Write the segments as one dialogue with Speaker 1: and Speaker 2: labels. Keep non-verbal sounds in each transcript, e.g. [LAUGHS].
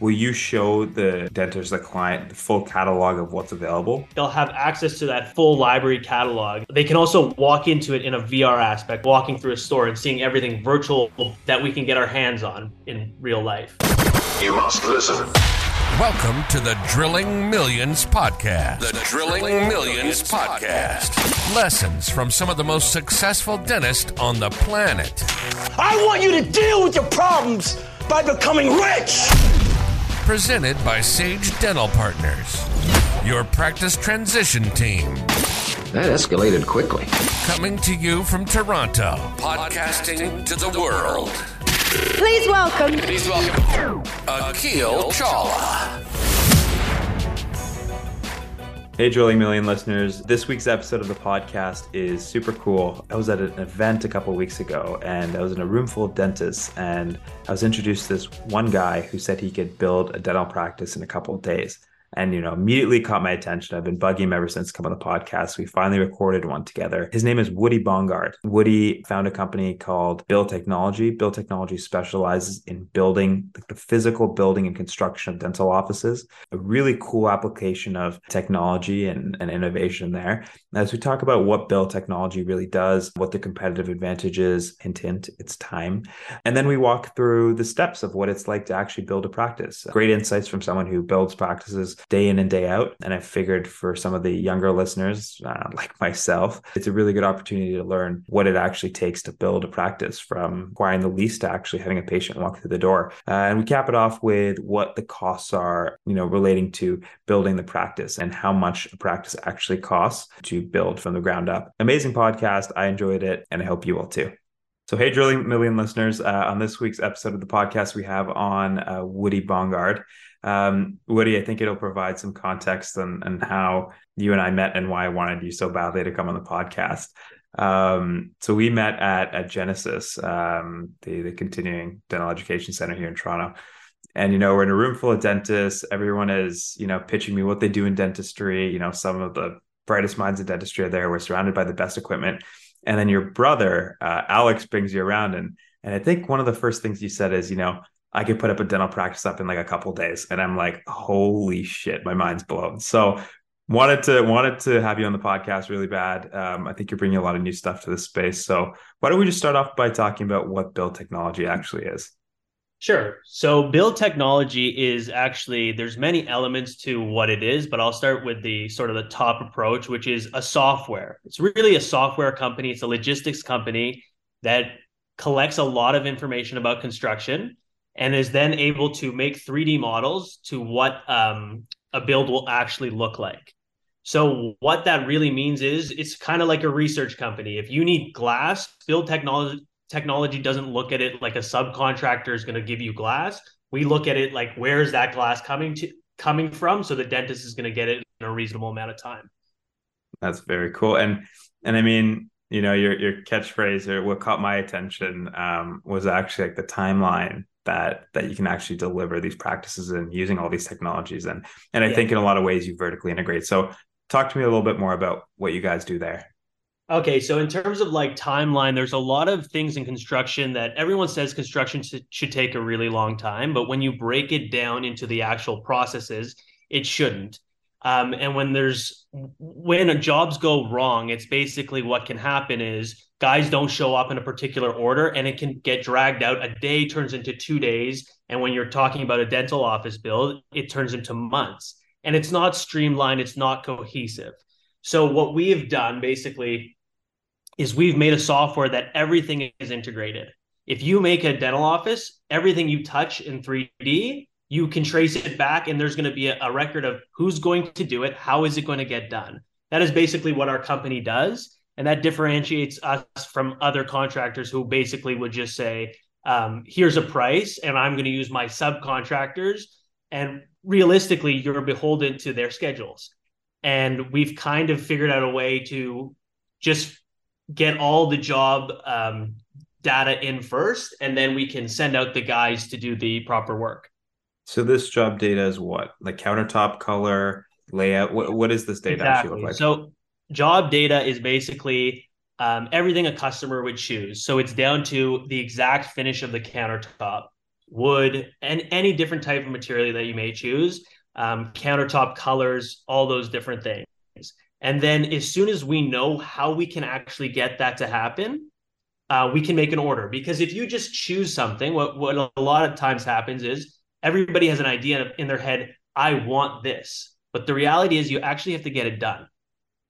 Speaker 1: Will you show the dentist, the client, the full catalog of what's available?
Speaker 2: They'll have access to that full library catalog. They can also walk into it in a VR aspect, walking through a store and seeing everything virtual that we can get our hands on in real life.
Speaker 3: You must listen.
Speaker 4: Welcome to the Drilling Millions Podcast. The Drilling Millions Podcast. Lessons from some of the most successful dentists on the planet.
Speaker 5: I want you to deal with your problems by becoming rich.
Speaker 4: Presented by Sage Dental Partners, your practice transition team.
Speaker 6: That escalated quickly.
Speaker 4: Coming to you from Toronto, podcasting to the world.
Speaker 7: Please welcome.
Speaker 4: Please welcome Akil Chawla.
Speaker 1: Hey, Drilling Million listeners. This week's episode of the podcast is super cool. I was at an event a couple weeks ago and I was in a room full of dentists and I was introduced to this one guy who said he could build a dental practice in a couple of days and you know immediately caught my attention. I've been bugging him ever since coming on the podcast. We finally recorded one together. His name is Woody Bongard. Woody found a company called Build Technology. Build Technology specializes in building the physical building and construction of dental offices. A really cool application of technology and, and innovation there. As we talk about what Build Technology really does, what the competitive advantage is, hint hint, it's time. And then we walk through the steps of what it's like to actually build a practice. Great insights from someone who builds practices day in and day out. And I figured for some of the younger listeners, uh, like myself, it's a really good opportunity to learn what it actually takes to build a practice from acquiring the lease to actually having a patient walk through the door. Uh, and we cap it off with what the costs are, you know, relating to building the practice and how much a practice actually costs to build from the ground up. Amazing podcast. I enjoyed it and I hope you will too. So, hey, Drilling Million listeners, uh, on this week's episode of the podcast, we have on uh, Woody Bongard. Um, Woody, I think it'll provide some context and and how you and I met and why I wanted you so badly to come on the podcast. Um, so we met at at Genesis, um, the the continuing dental education center here in Toronto. And you know, we're in a room full of dentists. Everyone is, you know, pitching me what they do in dentistry. You know, some of the brightest minds in dentistry are there. We're surrounded by the best equipment. And then your brother, uh, Alex, brings you around and and I think one of the first things you said is, you know, I could put up a dental practice up in like a couple days. And I'm like, holy shit, my mind's blown. So wanted to wanted to have you on the podcast really bad. Um, I think you're bringing a lot of new stuff to this space. So why don't we just start off by talking about what build technology actually is?
Speaker 2: Sure. So build technology is actually there's many elements to what it is, but I'll start with the sort of the top approach, which is a software. It's really a software company. It's a logistics company that collects a lot of information about construction and is then able to make 3D models to what um, a build will actually look like. So what that really means is it's kind of like a research company. If you need glass, build technology technology doesn't look at it like a subcontractor is going to give you glass. We look at it like where is that glass coming to coming from so the dentist is going to get it in a reasonable amount of time.
Speaker 1: That's very cool. And and I mean, you know, your your catchphrase or what caught my attention um, was actually like the timeline that that you can actually deliver these practices and using all these technologies and and I yeah. think in a lot of ways you vertically integrate. So talk to me a little bit more about what you guys do there.
Speaker 2: Okay, so in terms of like timeline, there's a lot of things in construction that everyone says construction should take a really long time, but when you break it down into the actual processes, it shouldn't. Um, and when there's when jobs go wrong, it's basically what can happen is guys don't show up in a particular order and it can get dragged out. A day turns into two days. And when you're talking about a dental office build, it turns into months. And it's not streamlined, it's not cohesive. So, what we have done basically is we've made a software that everything is integrated. If you make a dental office, everything you touch in 3D, you can trace it back and there's going to be a, a record of who's going to do it, how is it going to get done. That is basically what our company does and that differentiates us from other contractors who basically would just say um, here's a price and i'm going to use my subcontractors and realistically you're beholden to their schedules and we've kind of figured out a way to just get all the job um, data in first and then we can send out the guys to do the proper work
Speaker 1: so this job data is what like countertop color layout what, what is this data exactly. actually look like
Speaker 2: so job data is basically um, everything a customer would choose. So it's down to the exact finish of the countertop. wood, and any different type of material that you may choose, um, countertop colors, all those different things. And then as soon as we know how we can actually get that to happen, uh, we can make an order. Because if you just choose something, what, what a lot of times happens is everybody has an idea in their head, I want this. But the reality is you actually have to get it done.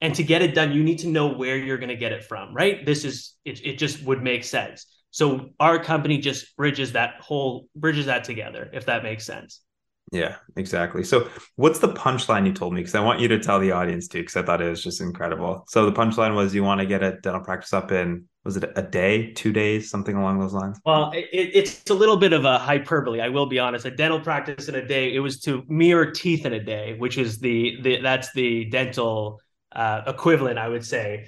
Speaker 2: And to get it done, you need to know where you're going to get it from, right? This is, it, it just would make sense. So our company just bridges that whole, bridges that together, if that makes sense.
Speaker 1: Yeah, exactly. So, what's the punchline you told me? Because I want you to tell the audience too, because I thought it was just incredible. So, the punchline was you want to get a dental practice up in was it a day, two days, something along those lines?
Speaker 2: Well, it, it's a little bit of a hyperbole. I will be honest. A dental practice in a day, it was to mirror teeth in a day, which is the, the that's the dental uh, equivalent, I would say.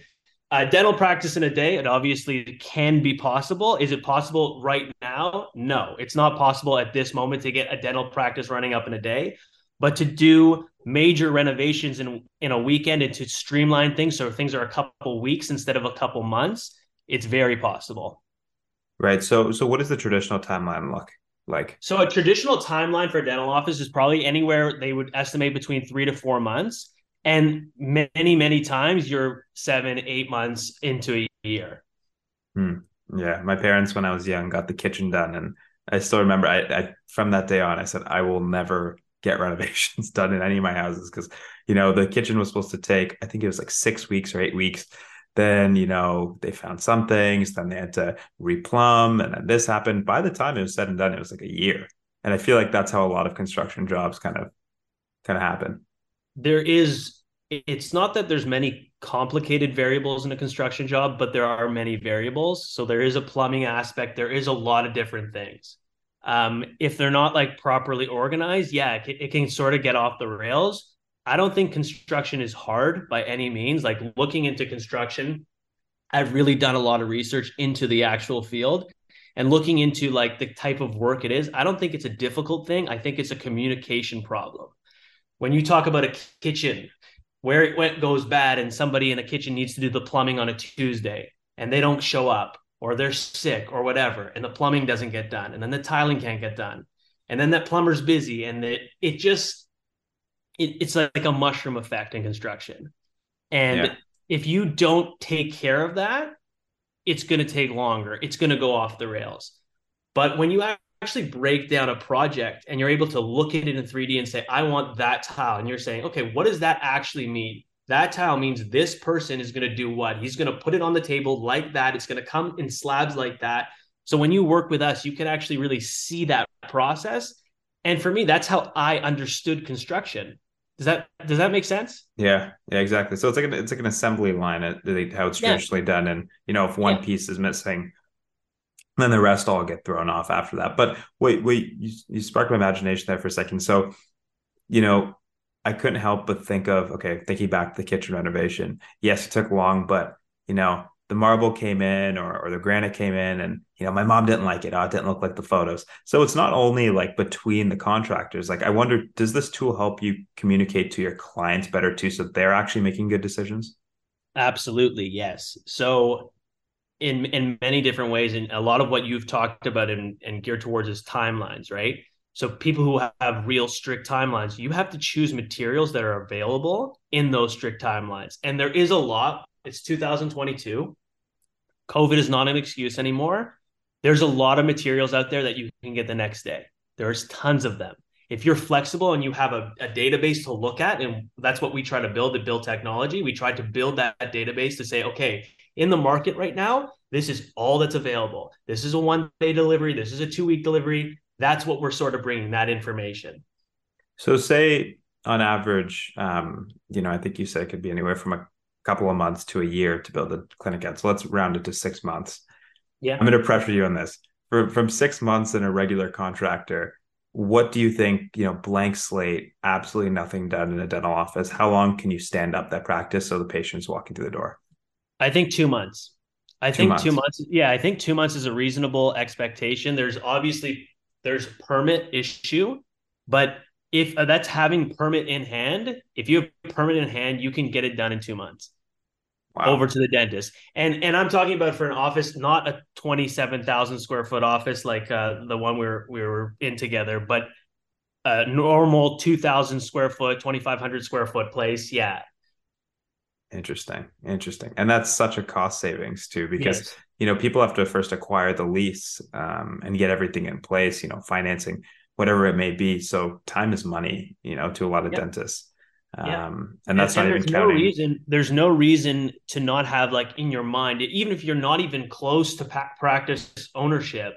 Speaker 2: A dental practice in a day, it obviously can be possible. Is it possible right now? No, it's not possible at this moment to get a dental practice running up in a day. But to do major renovations in in a weekend and to streamline things so things are a couple weeks instead of a couple months, it's very possible.
Speaker 1: Right. So so what does the traditional timeline look like?
Speaker 2: So a traditional timeline for a dental office is probably anywhere they would estimate between three to four months and many many times you're seven eight months into a year
Speaker 1: hmm. Yeah my parents when i was young got the kitchen done and i still remember I, I from that day on i said i will never get [LAUGHS] renovations done in any of my houses because you know the kitchen was supposed to take i think it was like six weeks or eight weeks. Then you know they found some things then they had to replumb and then this happened. By the time it was said and done it was like a year. And i feel like that's how a lot of construction jobs kind of kind of happen.
Speaker 2: There is it's not that there's many complicated variables in a construction job but there are many variables. So there is a plumbing aspect. There is a lot of different things. Um, if they're not like properly organized yeah it it can sort of get off the rails. I don't think construction is hard by any means. Like looking into construction i've really done a lot of research into the actual field. And looking into like the type of work it is i don't think it's a difficult thing. I think it's a communication problem. When you talk about a kitchen where it went goes bad and somebody in the kitchen needs to do the plumbing on a Tuesday and they don't show up or they're sick or whatever and the plumbing doesn't get done and then the tiling can't get done and then that plumber's busy and it it just it, it's like a mushroom effect in construction. And yeah. if you don't take care of that it's going to take longer. It's going to go off the rails. But when you actually break down a project and you're able to look at it in 3D and say, I want that tile. And you're saying, okay, what does that actually mean? That tile means this person is going to do what? He's going to put it on the table like that. It's going to come in slabs like that. So when you work with us, you can actually really see that process. And for me, that's how I understood construction. Does that does that make sense?
Speaker 1: Yeah, yeah, exactly. So it's like an, it's like an assembly line, uh, how it's traditionally yeah. done, and you know if one yeah. piece is missing, then the rest all get thrown off after that. But wait, wait, you, you sparked my imagination there for a second. So, you know, I couldn't help but think of okay, thinking back to the kitchen renovation. Yes, it took long, but you know, the marble came in or, or the granite came in and you know my mom didn't like it oh, it didn't look like the photos so it's not only like between the contractors like i wonder does this tool help you communicate to your clients better too so they're actually making good decisions
Speaker 2: absolutely yes so in in many different ways and a lot of what you've talked about and, and geared towards is timelines right? So people who have real strict timelines you have to choose materials that are available in those strict timelines. And there is a lot. It's 2022 covid is not an excuse anymore. There's a lot of materials out there that you can get the next day. There's tons of them. If you're flexible and you have a, a, database to look at and that's what we try to build to build technology we try to build that, that database to say okay in the market right now, this is all that's available. This is a one day delivery. This is a two week delivery. That's what we're sort of bringing that information.
Speaker 1: So, say on average, um, you know, I think you said it could be anywhere from a couple of months to a year to build a clinic out. So let's round it to six months.
Speaker 2: Yeah.
Speaker 1: I'm going to pressure you on this. For, from six months in a regular contractor, what do you think, you know, blank slate, absolutely nothing done in a dental office? How long can you stand up that practice so the patient's walking through the door?
Speaker 2: I think two months. I two think months. two months. Yeah, I think two months is a reasonable expectation. There's obviously there's permit issue, but if uh, that's having permit in hand, if you have permit in hand, you can get it done in two months. wow. over to the dentist. And and I'm talking about for an office, not a 27,000 square foot office like uh, the one we were we were in together, but a normal 2,000 square foot, 2,500 square foot place. Yeah.
Speaker 1: Interesting. Interesting. And that's such a cost savings too, because yes. you know people have to first acquire the lease um, and get everything in place. You know, financing, whatever it may be. So time is money. You know, to a lot of yep. dentists.
Speaker 2: Yeah. Um, and that's and, not and even counting. No reason, there's no reason to not have like in your mind, even if you're not even close to practice ownership,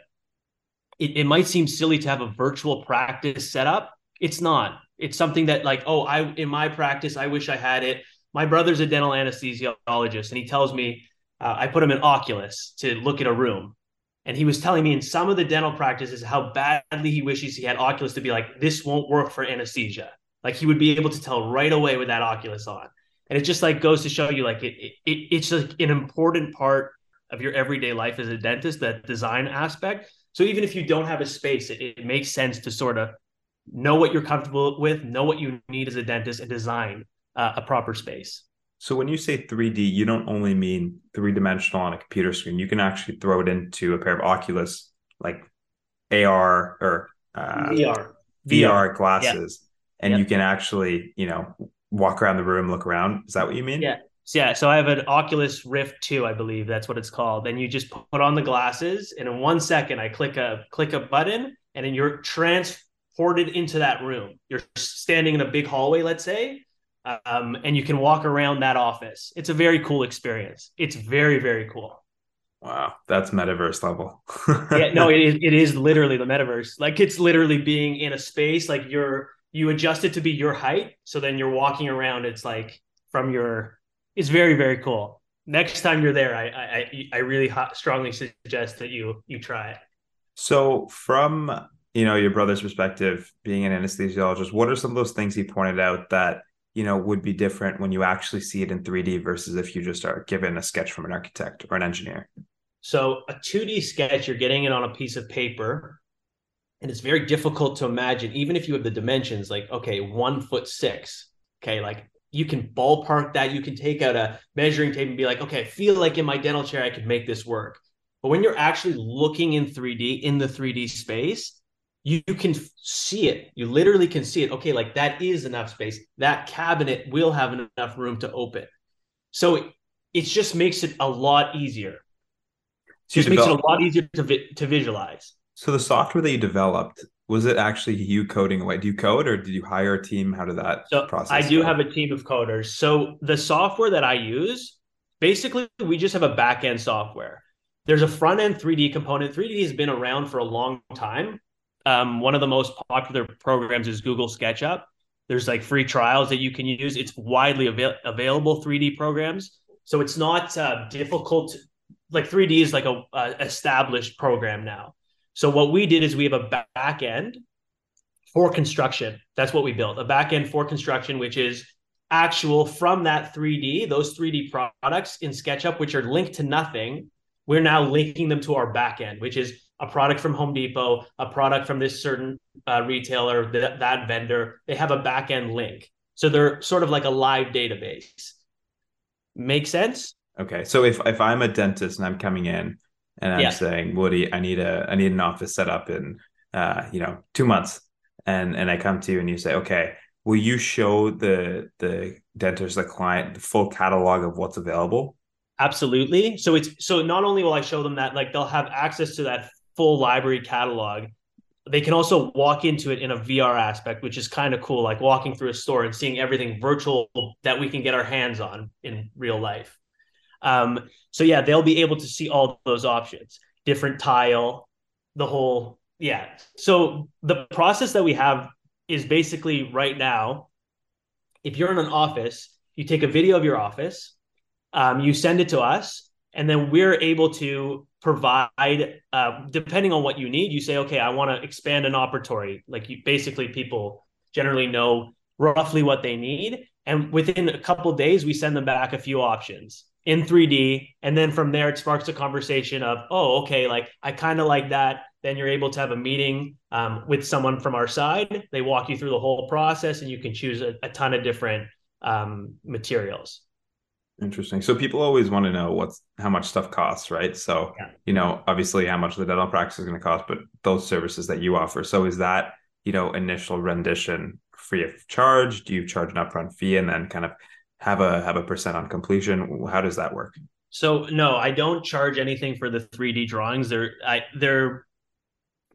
Speaker 2: it, it might seem silly to have a virtual practice setup. It's not. It's something that like, oh, I in my practice, I wish I had it. My brother's a dental anesthesiologist, and he tells me uh, I put him in Oculus to look at a room. And he was telling me in some of the dental practices how badly he wishes he had Oculus to be like, this won't work for anesthesia like he would be able to tell right away with that Oculus on. And it just like goes to show you like it, it it's like an important part of your everyday life as a dentist, that design aspect. So even if you don't have a space, it, it makes sense to sort of know what you're comfortable with, know what you need as a dentist, and design uh, a proper space.
Speaker 1: So when you say 3D, you don't only mean three dimensional on a computer screen. You can actually throw it into a pair of Oculus, like AR or uh, VR. VR glasses and yep. you can actually, you know, walk around the room, look around. Is that what you mean?
Speaker 2: Yeah. So, yeah. So I have an Oculus Rift 2, I believe that's what it's called. Then you just put on the glasses, and in one second, I click a click a button, and then you're transported into that room. You're standing in a big hallway, let's say, um, and you can walk around that office. It's a very cool experience. It's very very cool.
Speaker 1: Wow, that's metaverse level. [LAUGHS]
Speaker 2: yeah, no, it is. It is literally the metaverse. Like it's literally being in a space. Like you're you adjust it to be your height. So then you're walking around. It's like from your. It's very very cool. Next time you're there, I I I really hot, strongly suggest that you you try it.
Speaker 1: So from you know your brother's perspective, being an anesthesiologist, what are some of those things he pointed out that you know would be different when you actually see it in 3D versus if you just are given a sketch from an architect or an engineer?
Speaker 2: So a 2D sketch, you're getting it on a piece of paper and it's very difficult to imagine even if you have the dimensions like okay one foot six okay? Like you can ballpark that. You can take out a measuring tape and be like okay i feel like in my dental chair i could make this work. But when you're actually looking in 3d in the 3d space you, you can see it you literally can see it okay like that is enough space that cabinet will have enough room to open so it, it just makes it a lot easier it just makes it a lot easier to, vi- to visualize
Speaker 1: so the software that you developed was it actually you coding away? Do you code or did you hire a team? How did that
Speaker 2: so
Speaker 1: process?
Speaker 2: I do go? have a team of coders. So the software that I use, basically, we just have a back end software. There's a front end 3D component. 3D has been around for a long time. Um, one of the most popular programs is Google SketchUp. There's like free trials that you can use. It's widely avail- available 3D programs, so it's not uh, difficult. Like 3D is like a, a established program now. So what we did is we have a back end for construction. That's what we built. A back end for construction, which is actual from that 3D, those 3D products in SketchUp, which are linked to nothing. We're now linking them to our back end, which is a product from Home Depot, a product from this certain uh, retailer, that, that vendor. They have a back end link. So they're sort of like a live database. Make sense?
Speaker 1: Okay. So if, if I'm a dentist and I'm coming in and I'm yeah. saying, Woody, I need a I need an office set up in uh, you know, two months. And and I come to you and you say, okay, will you show the the dentist, the client, the full catalog of what's available?
Speaker 2: Absolutely. So it's so not only will I show them that, like they'll have access to that full library catalog. They can also walk into it in a VR aspect, which is kind of cool, like walking through a store and seeing everything virtual that we can get our hands on in real life. Um, so yeah, they'll be able to see all those options, different tile, the whole yeah. So the process that we have is basically right now, if you're in an office, you take a video of your office, um, you send it to us, and then we're able to provide uh, depending on what you need. You say, okay, I want to expand an operatory. Like you, basically, people generally know roughly what they need, and within a couple days, we send them back a few options in 3D. And then from there, it sparks a conversation of, oh, okay, like I kind of like that. Then you're able to have a meeting um, with someone from our side. They walk you through the whole process and you can choose a, a ton of different um, materials.
Speaker 1: Interesting. So people always want to know what's how much stuff costs, right? So
Speaker 2: Yeah.
Speaker 1: you know, obviously how much the dental practice is going to cost, but those services that you offer. So is that you know initial rendition free of charge? Do you charge an upfront fee and then kind of have a have a percent on completion? How does that work?
Speaker 2: So no, I don't charge anything for the 3D drawings. They're I they're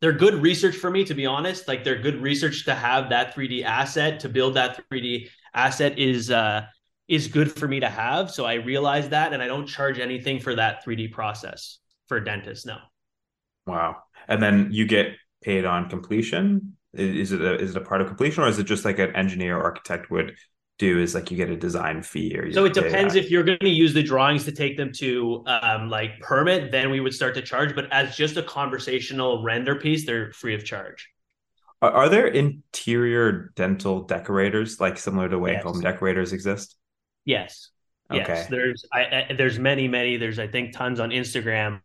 Speaker 2: they're good research for me to be honest. Like they're good research to have that 3D asset to build that 3D asset is uh is good for me to have. So I realize that and I don't charge anything for that 3D process for dentists. No.
Speaker 1: Wow. And then you get paid on completion. Is it a, is it a part of completion, or is it just like an engineer or architect would do? Is like you get a design fee, or you
Speaker 2: So it depends
Speaker 1: that?
Speaker 2: if you're going to use the drawings to take them to um, like permit, then we would start to charge. But as just a conversational render piece, they're free of charge.
Speaker 1: Are, are there interior dental decorators like similar to way
Speaker 2: Yes.
Speaker 1: home decorators exist?
Speaker 2: Yes. Yes.
Speaker 1: Okay.
Speaker 2: There's I, I there's many, many. There's I think tons on Instagram.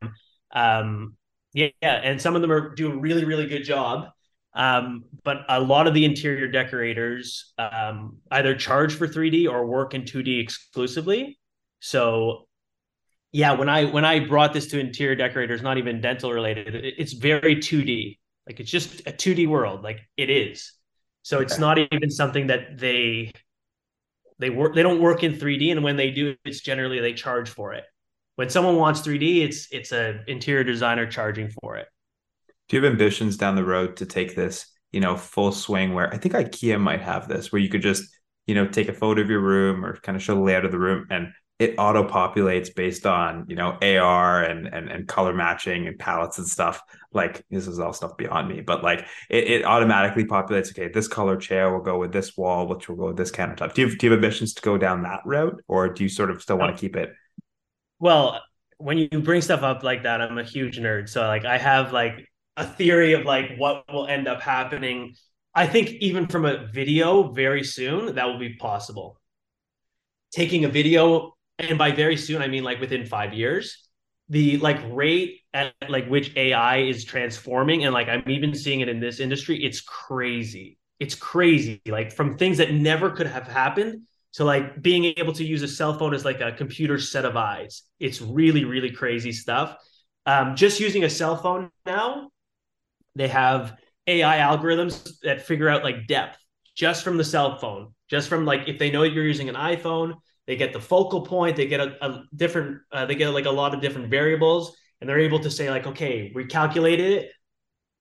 Speaker 2: Um yeah, yeah. And some of them are doing a really, really good job. Um, but a lot of the interior decorators um either charge for 3D or work in 2D exclusively. So yeah, when I when I brought this to interior decorators, not even dental related, it- it's very 2D. Like it's just a 2D world. Like it is. So it's not even something that they they work they don't work in 3D and when they do it's generally they charge for it. When someone wants 3D, it's it's a interior designer charging for it.
Speaker 1: Do you have ambitions down the road to take this, you know, full swing where I think IKEA might have this, where you could just, you know, take a photo of your room or kind of show the layout of the room and it auto populates based on, you know, AR and and and color matching and palettes and stuff. Like this is all stuff beyond me, but like it, it automatically populates, okay, this color chair will go with this wall, which will go with this countertop. Do you have, do you have ambitions to go down that route or do you sort of still want to keep it?
Speaker 2: Well, when you bring stuff up like that, I'm a huge nerd. So like I have like a theory of like what will end up happening. I think even from a video very soon that will be possible. Taking a video and by very soon I mean like within 5 years, the like rate at like which AI is transforming and like I'm even seeing it in this industry, it's crazy. It's crazy. Like from things that never could have happened to like being able to use a cell phone as like a computer set of eyes. It's really, really crazy stuff. Um, just using a cell phone now, they have AI algorithms that figure out like depth just from the cell phone, just from like if they know you're using an iPhone, they get the focal point, they get a, a different, uh, they get like a lot of different variables, and they're able to say like, okay, we calculated it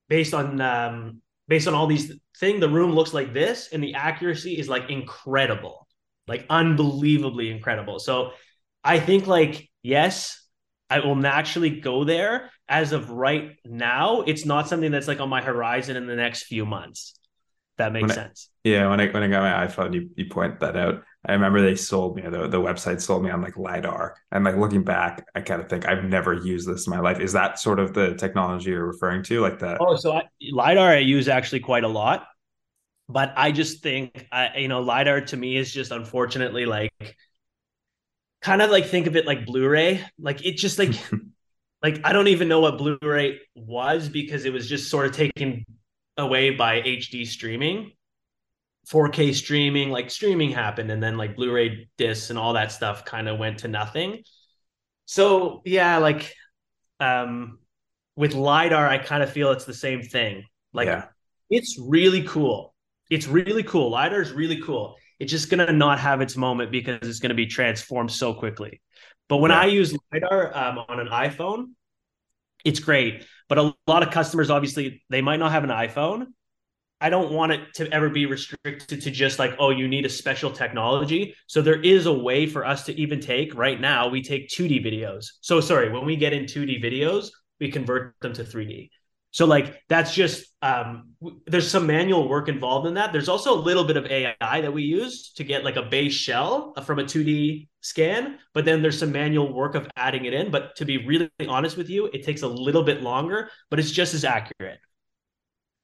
Speaker 2: based on um, based on all these things. The room looks like this, and the accuracy is like incredible like unbelievably incredible. So I think like yes, I will naturally go there. As of right now, it's not something that's like on my horizon in the next few months. That makes
Speaker 1: When I-
Speaker 2: sense.
Speaker 1: Yeah, when I when I got my iPhone, you, you point that out. I remember they sold me the the website sold me on like lidar. And like looking back, I kind of think I've never used this in my life. Is that sort of the technology you're referring to? Like that?
Speaker 2: Oh, so I, lidar I use actually quite a lot, but I just think I, you know lidar to me is just unfortunately like kind of like think of it like Blu-ray. Like it just like [LAUGHS] like I don't even know what Blu-ray was because it was just sort of taken away by HD streaming. 4K streaming, like streaming happened, and then like Blu-ray discs and all that stuff kind of went to nothing. So yeah, like um with LiDAR, I kind of feel it's the same thing. Like
Speaker 1: Yeah.
Speaker 2: it's really cool. It's really cool. LiDAR is really cool. It's just gonna not have its moment because it's gonna be transformed so quickly. But when
Speaker 1: Yeah.
Speaker 2: I use LiDAR um, on an iPhone, it's great. But a lot of customers, obviously, they might not have an iPhone. I don't want it to ever be restricted to just like, oh, you need a special technology. So there is a way for us to even take right now, we take 2D videos. So sorry, when we get in 2D videos, we convert them to 3D. So like that's just um there's some manual work involved in that. There's also a little bit of AI that we use to get like a base shell from a 2D scan, but then there's some manual work of adding it in. But to be really honest with you, it takes a little bit longer, but it's just as accurate.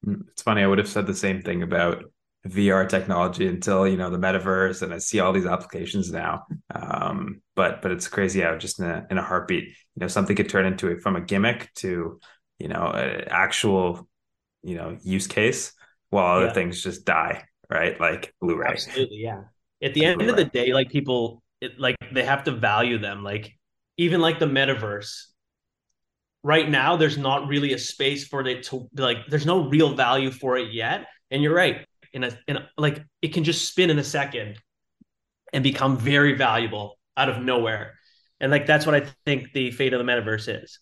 Speaker 1: It's funny. I would have said the same thing about VR technology until you know the metaverse, and I see all these applications now. Um, but but it's crazy how just in a in a heartbeat, you know, something could turn into it from a gimmick to you know an actual you know use case, while other
Speaker 2: Yeah.
Speaker 1: things just die. Right, like Blu-ray.
Speaker 2: Absolutely, yeah. At the
Speaker 1: Like
Speaker 2: end of the day, like people it, like they have to value them. Like even like the metaverse. Right now, there's not really a space for it to like. There's no real value for it yet. And you're right. In a, in a like, it can just spin in a second and become very valuable out of nowhere. And like that's what I think the fate of the metaverse is.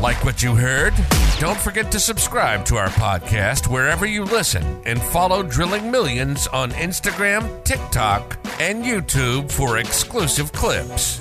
Speaker 4: Like what you heard? Don't forget to subscribe to our podcast wherever you listen and follow Drilling Millions on Instagram, TikTok, and YouTube for exclusive clips.